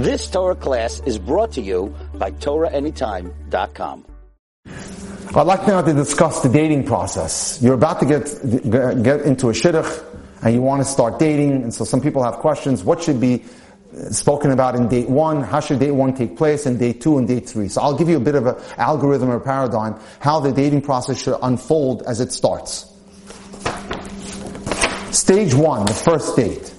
This Torah class is brought to you by TorahAnytime.com. I'd like now to discuss the dating process. You're about to get, get into a shidduch and you want to start dating, and so some people have questions. What should be spoken about in date one? How should date one take place in date two and date three? So I'll give you a bit of an algorithm or paradigm how the dating process should unfold as it starts. Stage one, the first date.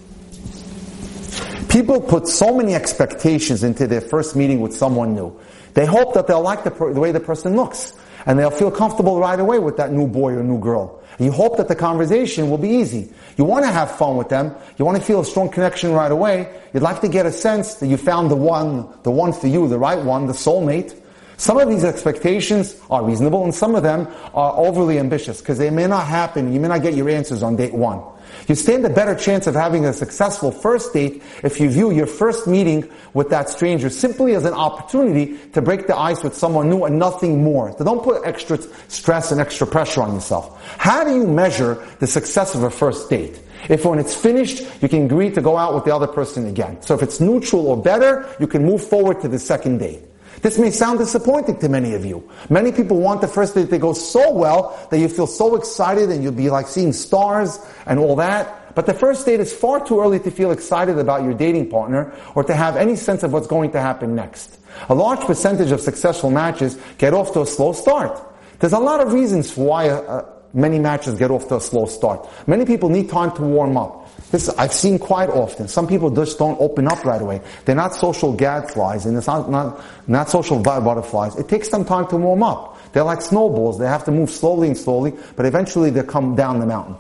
People put so many expectations into their first meeting with someone new. They hope that they'll like the, per- the way the person looks. And they'll feel comfortable right away with that new boy or new girl. You hope that the conversation will be easy. You want to have fun with them. You want to feel a strong connection right away. You'd like to get a sense that you found the one, the one for you, the right one, the soulmate. Some of these expectations are reasonable and some of them are overly ambitious because they may not happen. You may not get your answers on date one. You stand a better chance of having a successful first date if you view your first meeting with that stranger simply as an opportunity to break the ice with someone new and nothing more. So don't put extra stress and extra pressure on yourself. How do you measure the success of a first date? If when it's finished, you can agree to go out with the other person again. So if it's neutral or better, you can move forward to the second date. This may sound disappointing to many of you. Many people want the first date to go so well that you feel so excited and you'll be like seeing stars and all that. But the first date is far too early to feel excited about your dating partner or to have any sense of what's going to happen next. A large percentage of successful matches get off to a slow start. There's a lot of reasons for why uh, many matches get off to a slow start. Many people need time to warm up. This I've seen quite often. Some people just don't open up right away. They're not social gadflies and it's not, not, not social butterflies. It takes some time to warm up. They're like snowballs. They have to move slowly and slowly, but eventually they come down the mountain.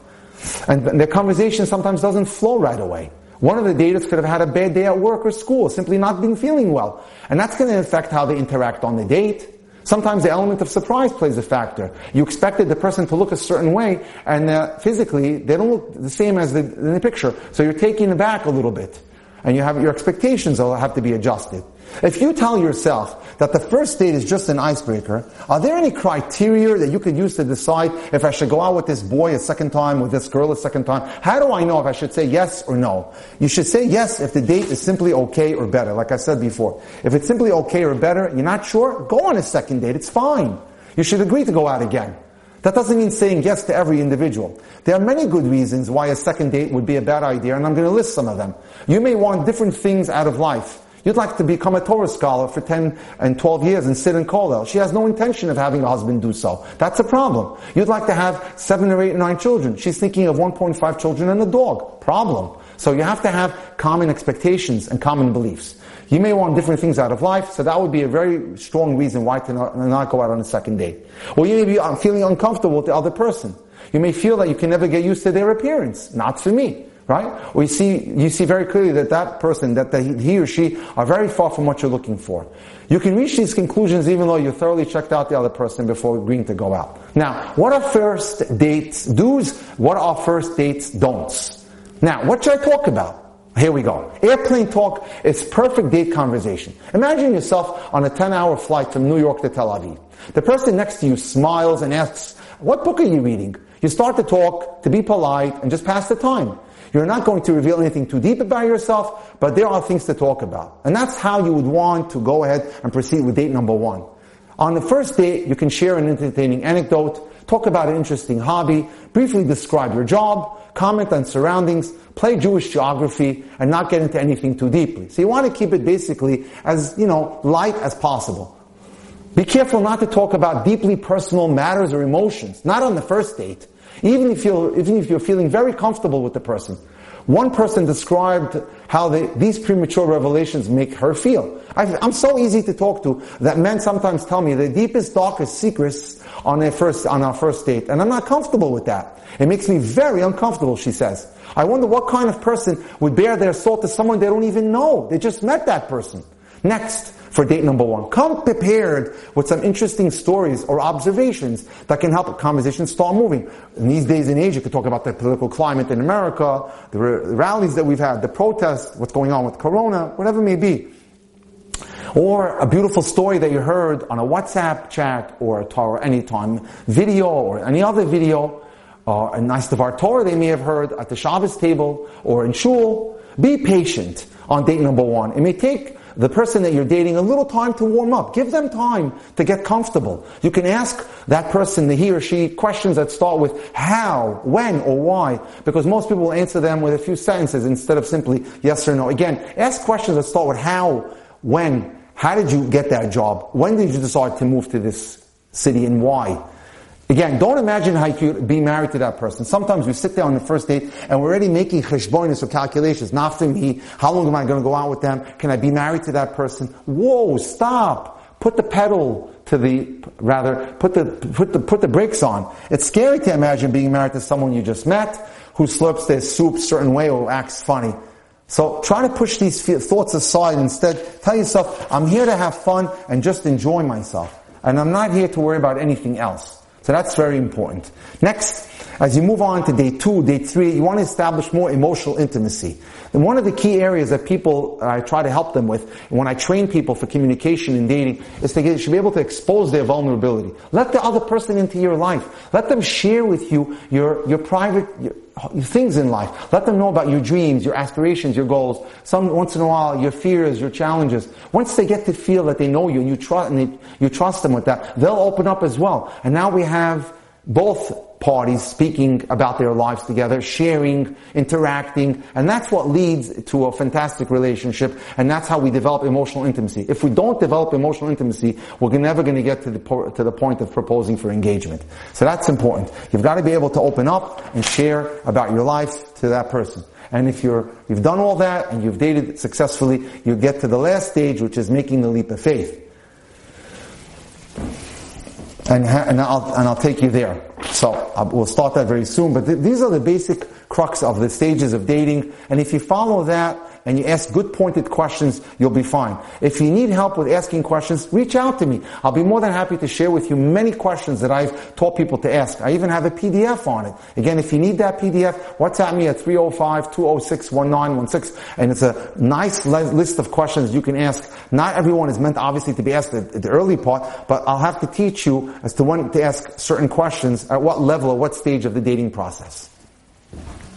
And their conversation sometimes doesn't flow right away. One of the daters could have had a bad day at work or school, simply not been feeling well. And that's going to affect how they interact on the date. Sometimes the element of surprise plays a factor. You expected the person to look a certain way, and uh, physically they don't look the same as the, in the picture. So you're taken aback a little bit, and you have your expectations have to be adjusted. If you tell yourself that the first date is just an icebreaker, are there any criteria that you could use to decide if I should go out with this boy a second time, with this girl a second time? How do I know if I should say yes or no? You should say yes if the date is simply okay or better, like I said before. If it's simply okay or better, you're not sure, go on a second date, it's fine. You should agree to go out again. That doesn't mean saying yes to every individual. There are many good reasons why a second date would be a bad idea, and I'm going to list some of them. You may want different things out of life. You'd like to become a Torah scholar for 10 and 12 years and sit in kollel. She has no intention of having a husband do so. That's a problem. You'd like to have seven or eight or nine children. She's thinking of 1.5 children and a dog. Problem. So you have to have common expectations and common beliefs. You may want different things out of life, so that would be a very strong reason why to not, not go out on a second date. Or you may be uh, feeling uncomfortable with the other person. You may feel that you can never get used to their appearance. Not for me right? We see, you see very clearly that that person, that the, he or she are very far from what you're looking for. You can reach these conclusions even though you thoroughly checked out the other person before agreeing to go out. Now, what are first dates do's? What are first dates don'ts? Now, what should I talk about? Here we go. Airplane talk is perfect date conversation. Imagine yourself on a 10 hour flight from New York to Tel Aviv. The person next to you smiles and asks, what book are you reading? You start to talk, to be polite, and just pass the time. You're not going to reveal anything too deep about yourself, but there are things to talk about. And that's how you would want to go ahead and proceed with date number one. On the first date, you can share an entertaining anecdote, talk about an interesting hobby, briefly describe your job, comment on surroundings, play Jewish geography, and not get into anything too deeply. So you want to keep it basically as, you know, light as possible. Be careful not to talk about deeply personal matters or emotions, not on the first date. Even if you're, even if you're feeling very comfortable with the person. One person described how they, these premature revelations make her feel. I, am so easy to talk to that men sometimes tell me the deepest, darkest secrets on their first, on our first date. And I'm not comfortable with that. It makes me very uncomfortable, she says. I wonder what kind of person would bear their soul to someone they don't even know. They just met that person. Next, for date number one. Come prepared with some interesting stories or observations that can help a conversation start moving. In these days in Asia, you could talk about the political climate in America, the rallies that we've had, the protests, what's going on with Corona, whatever it may be. Or a beautiful story that you heard on a WhatsApp chat or a Torah Anytime video or any other video, or a nice Devar Torah they may have heard at the Shabbos table or in Shul. Be patient on date number one. It may take the person that you're dating a little time to warm up. Give them time to get comfortable. You can ask that person, the he or she, questions that start with how, when, or why, because most people will answer them with a few sentences instead of simply yes or no. Again, ask questions that start with how, when, how did you get that job? When did you decide to move to this city and why? Again, don't imagine how you could be married to that person. Sometimes we sit there on the first date and we're already making cheshbonis or calculations. Not for me. How long am I going to go out with them? Can I be married to that person? Whoa, stop. Put the pedal to the, rather, put the, put the, put the brakes on. It's scary to imagine being married to someone you just met who slurps their soup certain way or acts funny. So try to push these thoughts aside. Instead, tell yourself, I'm here to have fun and just enjoy myself. And I'm not here to worry about anything else. So that's very important. Next, as you move on to day two, day three, you want to establish more emotional intimacy. And one of the key areas that people, uh, I try to help them with, when I train people for communication and dating, is get, should be able to expose their vulnerability. Let the other person into your life. Let them share with you your, your private, your things in life. Let them know about your dreams, your aspirations, your goals. Some, once in a while, your fears, your challenges. Once they get to feel that they know you and you trust, and they, you trust them with that, they'll open up as well. And now we have both parties speaking about their lives together, sharing, interacting, and that's what leads to a fantastic relationship, and that's how we develop emotional intimacy. If we don't develop emotional intimacy, we're never going to get to the, to the point of proposing for engagement. So that's important. You've got to be able to open up and share about your life to that person. And if you're, you've done all that and you've dated successfully, you get to the last stage, which is making the leap of faith and, and, I'll, and I'll take you there. So uh, we'll start that very soon. But th- these are the basic crux of the stages of dating. And if you follow that, and you ask good pointed questions, you'll be fine. If you need help with asking questions, reach out to me. I'll be more than happy to share with you many questions that I've taught people to ask. I even have a PDF on it. Again, if you need that PDF, WhatsApp me at 305-206-1916 and it's a nice list of questions you can ask. Not everyone is meant obviously to be asked at the early part, but I'll have to teach you as to when to ask certain questions at what level or what stage of the dating process.